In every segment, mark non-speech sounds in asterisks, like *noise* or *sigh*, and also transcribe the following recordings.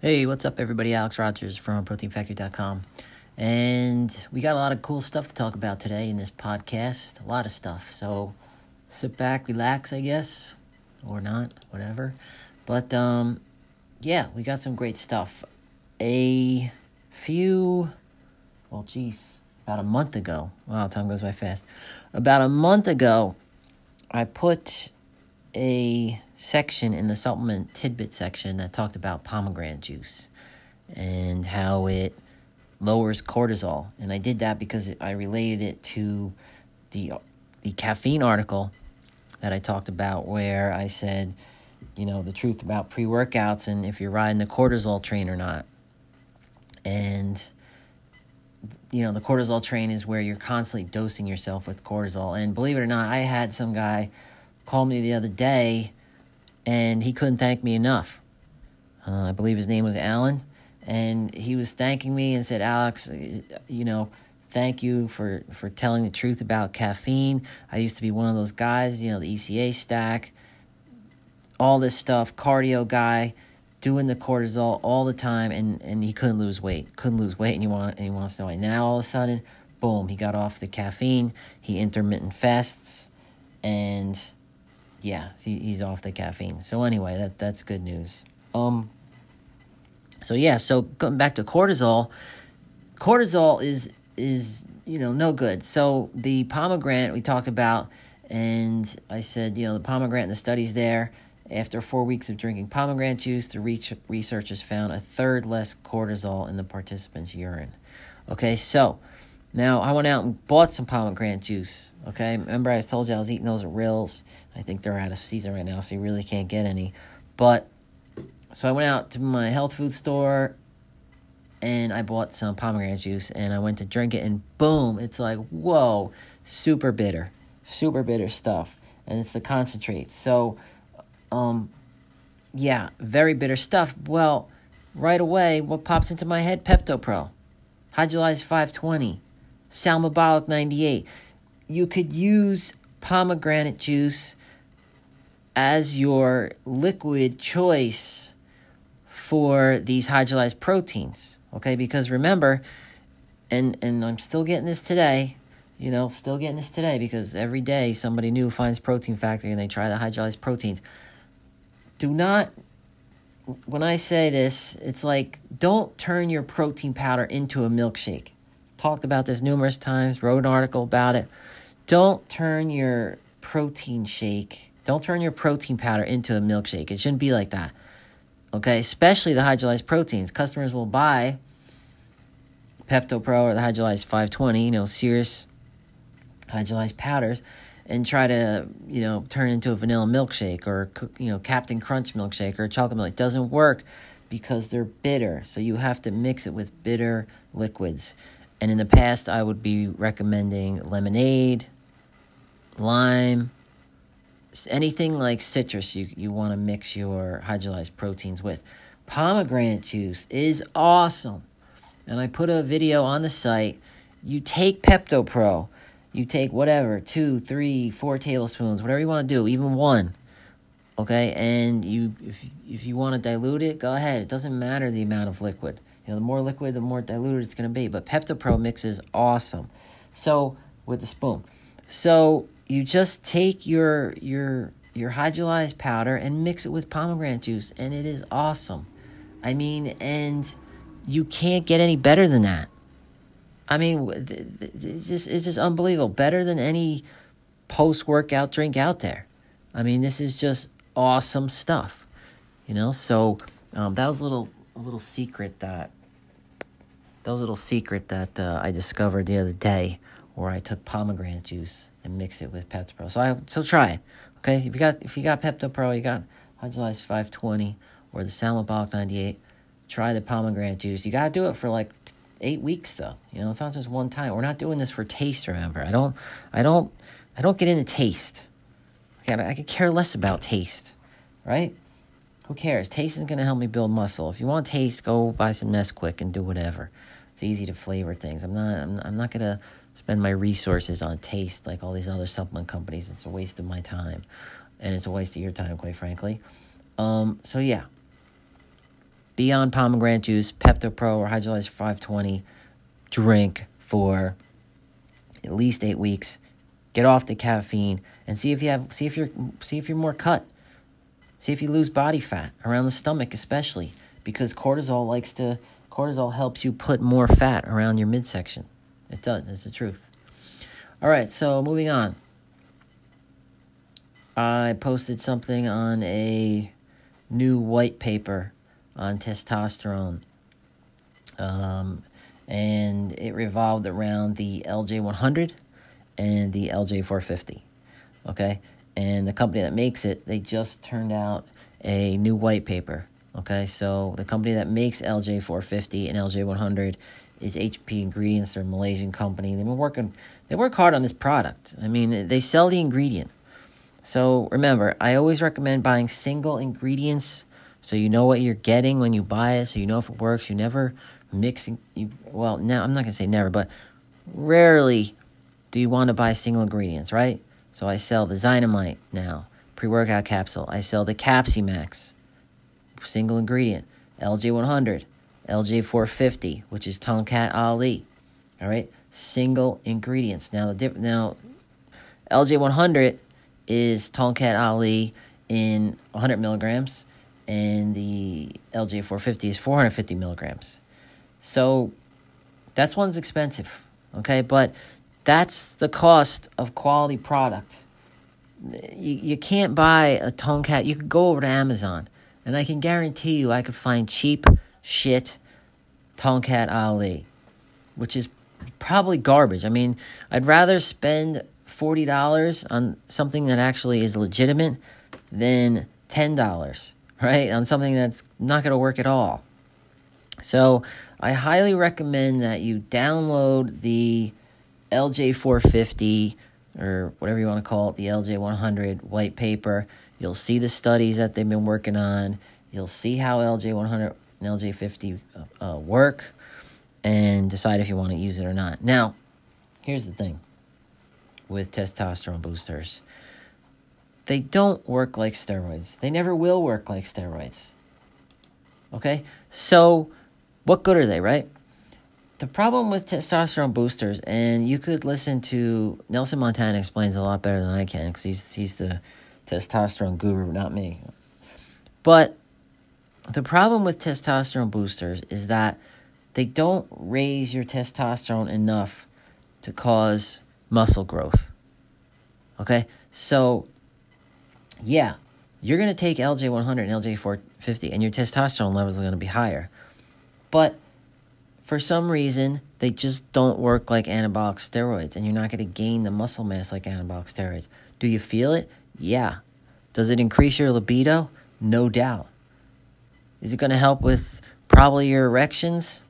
Hey, what's up, everybody? Alex Rogers from ProteinFactory.com. And we got a lot of cool stuff to talk about today in this podcast. A lot of stuff. So sit back, relax, I guess, or not, whatever. But um, yeah, we got some great stuff. A few, well, geez, about a month ago. Wow, time goes by fast. About a month ago, I put a section in the supplement tidbit section that talked about pomegranate juice and how it lowers cortisol. And I did that because I related it to the the caffeine article that I talked about where I said, you know, the truth about pre-workouts and if you're riding the cortisol train or not. And you know, the cortisol train is where you're constantly dosing yourself with cortisol. And believe it or not, I had some guy call me the other day and he couldn't thank me enough. Uh, I believe his name was Alan, and he was thanking me and said, "Alex, you know, thank you for for telling the truth about caffeine. I used to be one of those guys, you know, the ECA stack, all this stuff, cardio guy." Doing the cortisol all the time, and, and he couldn't lose weight. Couldn't lose weight, and he want and he wants to know why. Now all of a sudden, boom, he got off the caffeine. He intermittent fasts, and yeah, he, he's off the caffeine. So anyway, that that's good news. Um. So yeah, so going back to cortisol, cortisol is is you know no good. So the pomegranate we talked about, and I said you know the pomegranate and the studies there. After four weeks of drinking pomegranate juice, the researchers found a third less cortisol in the participants' urine. Okay, so now, I went out and bought some pomegranate juice. Okay, remember I told you I was eating those arils. I think they're out of season right now, so you really can't get any. But so I went out to my health food store and I bought some pomegranate juice and I went to drink it and boom, it's like whoa, super bitter, super bitter stuff, and it's the concentrate. So, um, yeah, very bitter stuff. Well, right away, what pops into my head? Pepto Pro, Hydrolyzed 520 Salmabolic 98. You could use pomegranate juice as your liquid choice for these hydrolyzed proteins. Okay, because remember, and and I'm still getting this today, you know, still getting this today because every day somebody new finds protein factory and they try the hydrolyzed proteins. Do not when I say this, it's like don't turn your protein powder into a milkshake talked about this numerous times, wrote an article about it. Don't turn your protein shake, don't turn your protein powder into a milkshake. It shouldn't be like that. Okay, especially the hydrolyzed proteins. Customers will buy Pepto Pro or the hydrolyzed 520, you know, serious hydrolyzed powders and try to, you know, turn into a vanilla milkshake or, you know, Captain Crunch milkshake or chocolate milk. It doesn't work because they're bitter. So you have to mix it with bitter liquids. And in the past, I would be recommending lemonade, lime, anything like citrus you, you want to mix your hydrolyzed proteins with. Pomegranate juice is awesome. And I put a video on the site. You take Pepto Pro, you take whatever, two, three, four tablespoons, whatever you want to do, even one. Okay, and you if if you want to dilute it, go ahead. It doesn't matter the amount of liquid. You know, the more liquid, the more diluted it's going to be. But PeptoPro mix is awesome. So with the spoon, so you just take your your your hydrolyzed powder and mix it with pomegranate juice, and it is awesome. I mean, and you can't get any better than that. I mean, it's just it's just unbelievable. Better than any post workout drink out there. I mean, this is just awesome stuff. You know, so um, that was a little a little secret that that was a little secret that uh, I discovered the other day, where I took pomegranate juice and mixed it with Pepto Pro. So I so try it. Okay, if you got if you got Pepto Pro, you got Hydrolyzed 520 or the Salmabolic 98. Try the pomegranate juice. You gotta do it for like eight weeks though. You know, it's not just one time. We're not doing this for taste. Remember, I don't, I don't, I don't get into taste. I, could care less about taste, right? Who cares? Taste is gonna help me build muscle. If you want taste, go buy some Nesquik and do whatever. It's easy to flavor things. I'm not. I'm, I'm not gonna spend my resources on taste like all these other supplement companies. It's a waste of my time, and it's a waste of your time, quite frankly. Um. So yeah. Beyond pomegranate juice, Pepto Pro, or Hydrolyzed 520 drink for at least eight weeks. Get off the caffeine and see if you have see if you're see if you're more cut. See if you lose body fat around the stomach, especially because cortisol likes to cortisol helps you put more fat around your midsection. It does. It's the truth. All right, so moving on. I posted something on a new white paper on testosterone. Um, and it revolved around the LJ100 and the LJ450. Okay? And the company that makes it, they just turned out a new white paper. Okay? So the company that makes LJ450 and LJ100 is HP Ingredients. They're a Malaysian company. They've been working, they work hard on this product. I mean, they sell the ingredient. So remember, I always recommend buying single ingredients so you know what you're getting when you buy it, so you know if it works. You never mix, you, well, now I'm not going to say never, but rarely do you want to buy single ingredients, right? So I sell the Zynamite now, pre workout capsule. I sell the Capsimax, single ingredient, LJ100, LJ450, which is Tongkat Ali. All right, single ingredients. Now the dip, now LJ100 is Tongkat Ali in 100 milligrams, and the LJ450 is 450 milligrams. So that's one's expensive, okay? But that's the cost of quality product. You, you can't buy a Tongkat. You could go over to Amazon, and I can guarantee you I could find cheap shit Tongkat Ali, which is probably garbage. I mean, I'd rather spend $40 on something that actually is legitimate than $10, *laughs* right? On something that's not going to work at all. So, I highly recommend that you download the LJ450 or whatever you want to call it, the LJ100 white paper. You'll see the studies that they've been working on. You'll see how LJ100 and LJ50 uh, work and decide if you want to use it or not. Now, here's the thing with testosterone boosters they don't work like steroids. They never will work like steroids. Okay? So, what good are they, right? The problem with testosterone boosters, and you could listen to Nelson Montana explains a lot better than I can because he's, he's the testosterone guru, not me. But the problem with testosterone boosters is that they don't raise your testosterone enough to cause muscle growth. Okay? So, yeah, you're to take LJ100 and LJ450, and your testosterone levels are to be higher. But for some reason, they just don't work like anabolic steroids, and you're not going to gain the muscle mass like anabolic steroids. Do you feel it? Yeah. Does it increase your libido? No doubt. Is it going to help with probably your erections?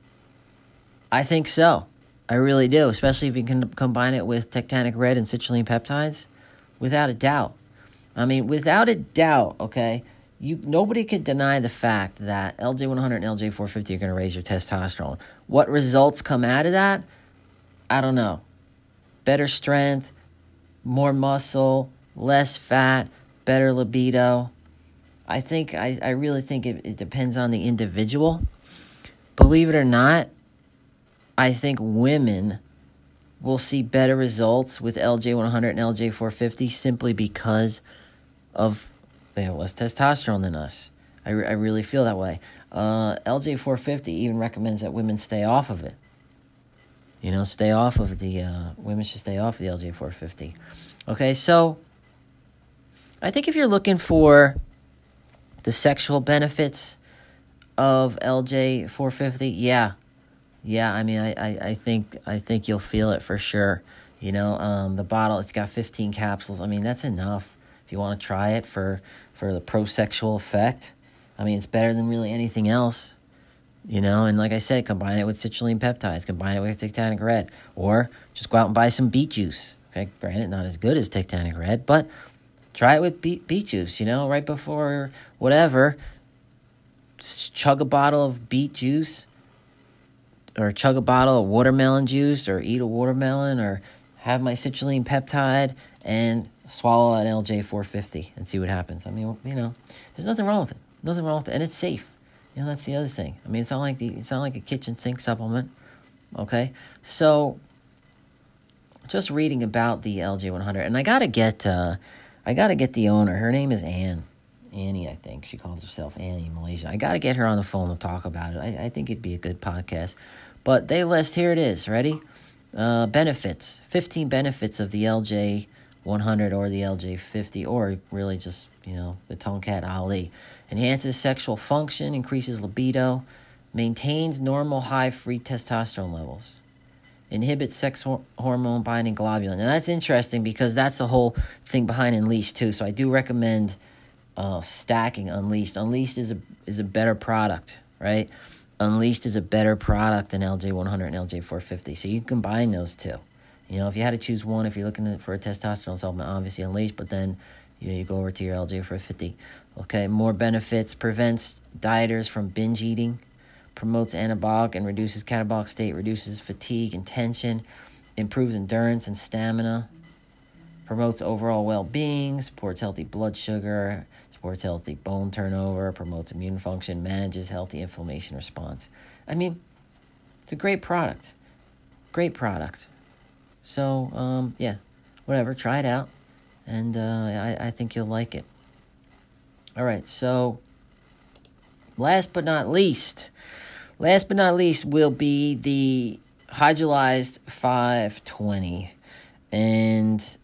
I think so. I really do, especially if you can combine it with tectonic red and citrulline peptides. Without a doubt. I mean, without a doubt, okay, you nobody could deny the fact that LJ100 and LJ450 are going to raise your testosterone. What results come out of that? I don't know. Better strength, more muscle, less fat, better libido. I think I, I really think it, it depends on the individual. Believe it or not, I think women will see better results with LJ100 and LJ450 simply because of they have less testosterone than us. I, re- I really feel that way. Uh, LJ450 even recommends that women stay off of it. You know, stay off of the, uh, women should stay off of the LJ450. Okay, so I think if you're looking for the sexual benefits of LJ450, yeah, yeah, I mean, I, I, I think I think you'll feel it for sure. You know, um, the bottle it's got 15 capsules. I mean, that's enough if you want to try it for for the pro sexual effect. I mean, it's better than really anything else. You know, and like I said, combine it with citrulline peptides, combine it with Tectonic Red, or just go out and buy some beet juice. Okay, granted, not as good as Tectonic Red, but try it with beet, beet juice. You know, right before whatever, Just chug a bottle of beet juice or chug a bottle of watermelon juice or eat a watermelon or have my citrulline peptide and swallow an LJ450 and see what happens. I mean, you know, there's nothing wrong with it. Nothing wrong with it. And it's safe. You know, that's the other thing. I mean, it's not like the it's not like a kitchen sink supplement. Okay, so just reading about the LJ100, and I gotta get uh, I gotta get the owner. Her name is Anne. Annie, I think she calls herself Annie Malaysia. I got to get her on the phone to talk about it. I, I, think it'd be a good podcast. But they list here it is. Ready? Uh, benefits: fifteen benefits of the LJ 100 or the LJ 50, or really just you know the Tongkat Ali. Enhances sexual function, increases libido, maintains normal high free testosterone levels inhibits sex hor- hormone binding globulin. And that's interesting because that's the whole thing behind Unleashed too. So I do recommend uh, stacking Unleashed. Unleashed is a is a better product, right? Unleashed is a better product than LJ100 and LJ450. So you combine those two. You know, if you had to choose one, if you're looking for a testosterone supplement, obviously Unleashed, but then you know, you go over to your LJ450. Okay, more benefits prevents dieters from binge eating promotes anabolic and reduces catabolic state, reduces fatigue and tension, improves endurance and stamina, promotes overall well being, supports healthy blood sugar, supports healthy bone turnover, promotes immune function, manages healthy inflammation response. I mean, it's a great product. Great product. So, um, yeah, whatever, try it out, and uh, I, I think you'll like it. All right, so last but not least, Last but not least will be the hydrolyzed 520. And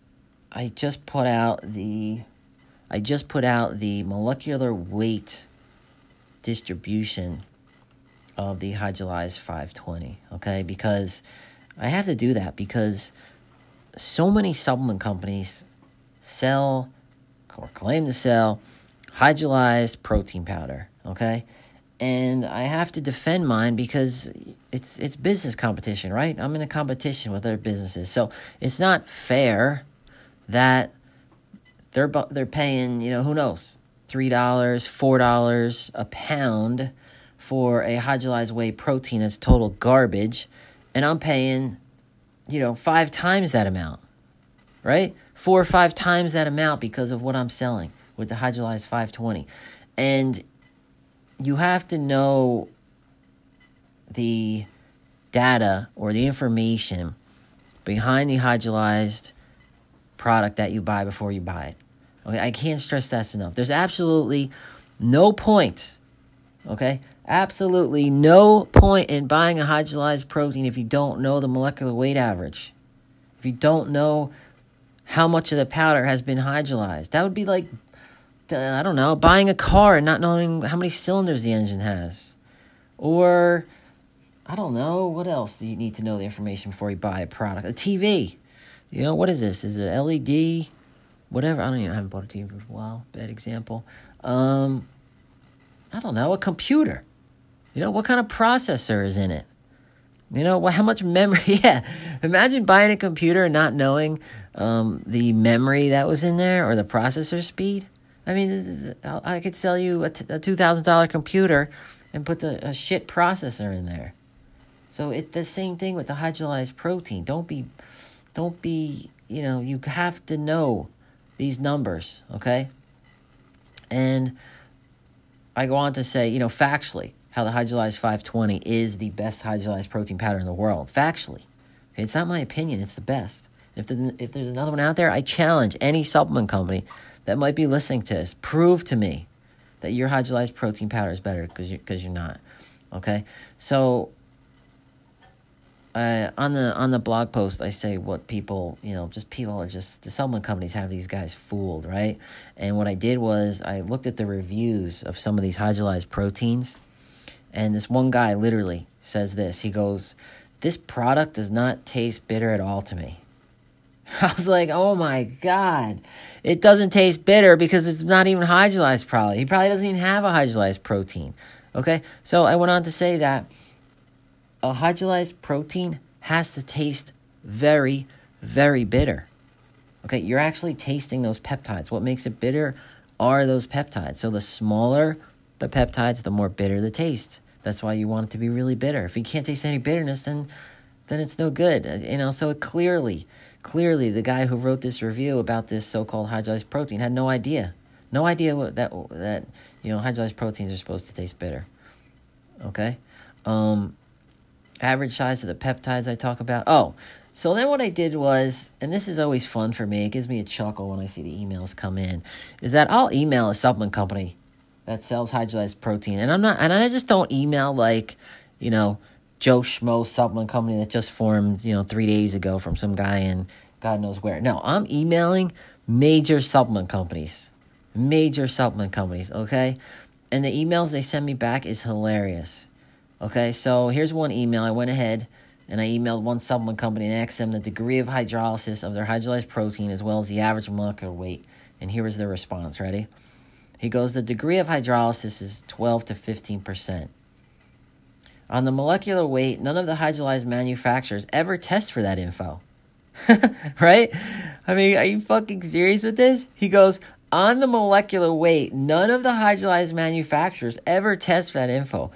I just put out the I just put out the molecular weight distribution of the hydrolyzed 520, okay? Because I have to do that because so many supplement companies sell or claim to sell hydrolyzed protein powder, okay? and I have to defend mine because it's it's business competition, right? I'm in a competition with other businesses, so it's not fair that they're they're paying you know who knows three dollars, four dollars a pound for a hydrolyzed whey protein that's total garbage, and I'm paying you know five times that amount, right? Four or five times that amount because of what I'm selling with the hydrolyzed 520, and you have to know the data or the information behind the hydrolyzed product that you buy before you buy it. Okay, I can't stress that enough. There's absolutely no point, okay? Absolutely no point in buying a hydrolyzed protein if you don't know the molecular weight average. If you don't know how much of the powder has been hydrolyzed. That would be like I don't know, buying a car and not knowing how many cylinders the engine has. Or, I don't know, what else do you need to know the information before you buy a product? A TV. You know, what is this? Is it LED? Whatever. I don't even, I haven't bought a TV for a while. Bad example. Um, I don't know, a computer. You know, what kind of processor is in it? You know, how much memory? *laughs* Yeah. Imagine buying a computer and not knowing um, the memory that was in there or the processor speed. I mean, I could sell you a $2,000 computer and put the a shit processor in there. So it's the same thing with the hydrolyzed protein. Don't be, don't be. You know, you have to know these numbers, okay? And I go on to say, you know, factually, how the hydrolyzed 520 is the best hydrolyzed protein powder in the world. Factually, okay? it's not my opinion; it's the best. If, the, if there's another one out there, I challenge any supplement company that might be listening to this, prove to me that your hydrolyzed protein powder is better because you, cause you're not. Okay? So, uh, on the on the blog post, I say what people, you know, just people are just the supplement companies have these guys fooled, right? And what I did was I looked at the reviews of some of these hydrolyzed proteins, and this one guy literally says this. He goes, "This product does not taste bitter at all to me." *laughs* I was like, oh my God. It doesn't taste bitter because it's not even hydrolyzed, probably. He probably doesn't even have a hydrolyzed protein. Okay? So I went on to say that a hydrolyzed protein has to taste very, very bitter. Okay? You're actually tasting those peptides. What makes it bitter are those peptides. So the smaller the peptides, the more bitter the taste. That's why you want it to be really bitter. If you can't taste any bitterness, then then it's no good. You know, so clearly Clearly, the guy who wrote this review about this so-called hydrolyzed protein had no idea, no idea what that that you know hydrolyzed proteins are supposed to taste bitter. Okay. Um, average size of the peptides I talk about. Oh, so then what I did was, and this is always fun for me, it gives me a chuckle when I see the emails come in, is that I'll email a supplement company that sells hydrolyzed protein. And I'm not, and I just don't email like, you know, Joe Schmo supplement company that just formed, you know, three days ago from some guy in God knows where. No, I'm emailing major supplement companies. Major supplement companies, okay? And the emails they send me back is hilarious. Okay, so here's one email. I went ahead and I emailed one supplement company and asked them the degree of hydrolysis of their hydrolyzed protein as well as the average molecular weight. And here was their response. Ready? He goes, the degree of hydrolysis is 12 to 15%. On the molecular weight, none of the hydrolyzed manufacturers ever test for that info. *laughs* right? I mean, are you fucking serious with this? He goes, on the molecular weight, none of the hydrolyzed manufacturers ever test for that info.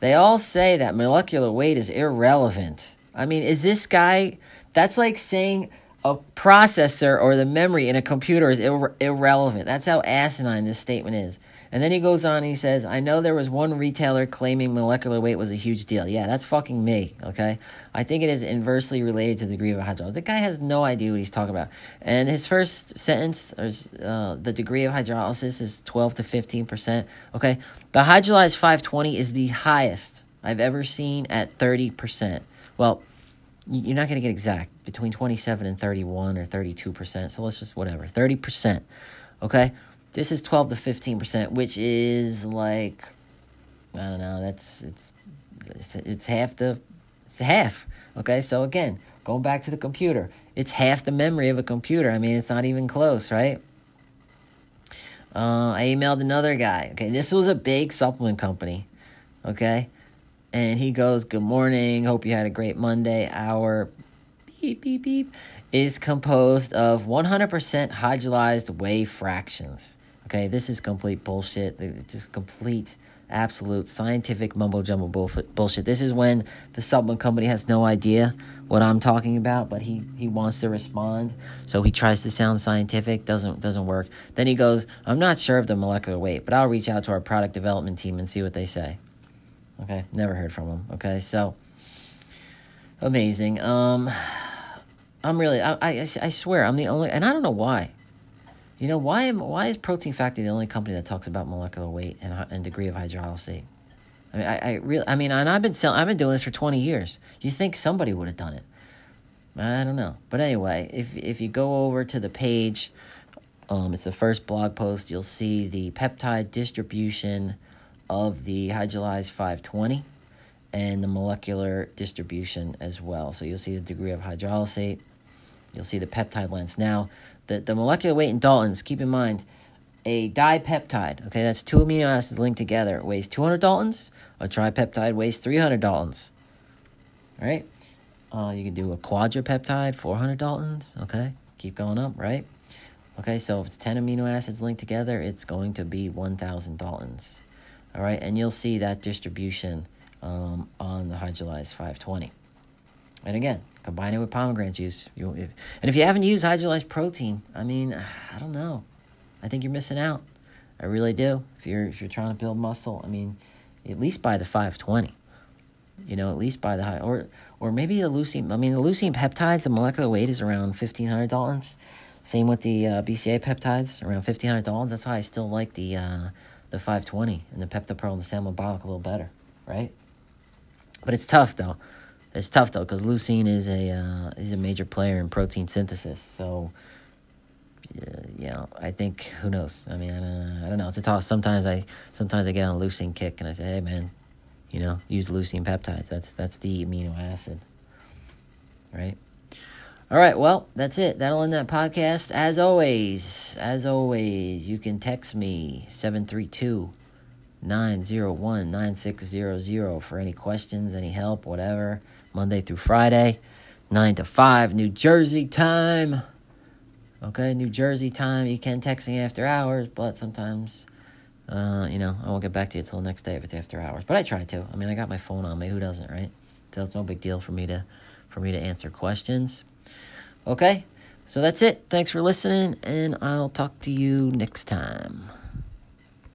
They all say that molecular weight is irrelevant. I mean, is this guy, that's like saying a processor or the memory in a computer is ir- irrelevant. That's how asinine this statement is. And then he goes on he says, I know there was one retailer claiming molecular weight was a huge deal. Yeah, that's fucking me, okay? I think it is inversely related to the degree of hydrolysis. The guy has no idea what he's talking about. And his first sentence, uh, the degree of hydrolysis is 12 to 15%, okay? The hydrolyzed 520 is the highest I've ever seen at 30%. Well, you're not going to get exact between 27 and 31 or 32%. So let's just whatever, 30%. Okay? This is 12 to 15%, which is like I don't know, that's it's it's, it's half the it's half. Okay? So again, going back to the computer, it's half the memory of a computer. I mean, it's not even close, right? Uh, I emailed another guy. Okay, this was a big supplement company. Okay, and he goes, Good morning. Hope you had a great Monday. Our beep, beep, beep is composed of 100% hydrolyzed whey fractions. Okay, this is complete bullshit. It's just complete, absolute scientific mumbo jumbo bullshit. This is when the supplement company has no idea what I'm talking about, but he, he wants to respond. So he tries to sound scientific, doesn't doesn't work. Then he goes, I'm not sure of the molecular weight, but I'll reach out to our product development team and see what they say. Okay, never heard from him. Okay, so amazing. Um, I'm really, I, I, I swear, I'm the only, and I don't know why. You know why am why is Protein Factory the only company that talks about molecular weight and, and degree of hydrolysis? I mean, I, I really, I mean, and I've been selling, I've been doing this for twenty years. You think somebody would have done it? I don't know, but anyway, if if you go over to the page, um, it's the first blog post. You'll see the peptide distribution of the hydrolyzed 520 and the molecular distribution as well. So you'll see the degree of hydrolysate. You'll see the peptide lengths. Now, the, the molecular weight in Daltons, keep in mind, a dipeptide, okay, that's two amino acids linked together, weighs 200 Daltons. A tripeptide weighs 300 Daltons. All right? Uh, you can do a quadripeptide, 400 Daltons, okay? Keep going up, right? Okay, so if it's 10 amino acids linked together, it's going to be 1,000 Daltons. All right, and you'll see that distribution um, on the hydrolyzed 520. And again, combine it with pomegranate juice. You, if, and if you haven't used hydrolyzed protein, I mean, I don't know. I think you're missing out. I really do. If you're if you're trying to build muscle, I mean, at least buy the 520. You know, at least buy the high or or maybe the leucine. I mean, the leucine peptides, the molecular weight is around 1500 Daltons. Same with the uh, BCA peptides, around 1500 Daltons. That's why I still like the uh, the 520 and the Pepto-Pro and the Salmabolic a little better, right? But it's tough though. It's tough though because leucine is a uh, is a major player in protein synthesis. So, uh, you know, I think who knows? I mean, I don't, I don't know. It's a toss. Sometimes I sometimes I get on a leucine kick and I say, hey man, you know, use leucine peptides. That's that's the amino acid, right? All right, well, that's it. That'll end that podcast. As always, as always, you can text me 732 901 9600 for any questions, any help, whatever. Monday through Friday, 9 to 5, New Jersey time. Okay, New Jersey time. You can text me after hours, but sometimes, uh, you know, I won't get back to you until next day if it's after hours. But I try to. I mean, I got my phone on me. Who doesn't, right? So it's no big deal for me to, for me to answer questions. Okay, so that's it. Thanks for listening, and I'll talk to you next time.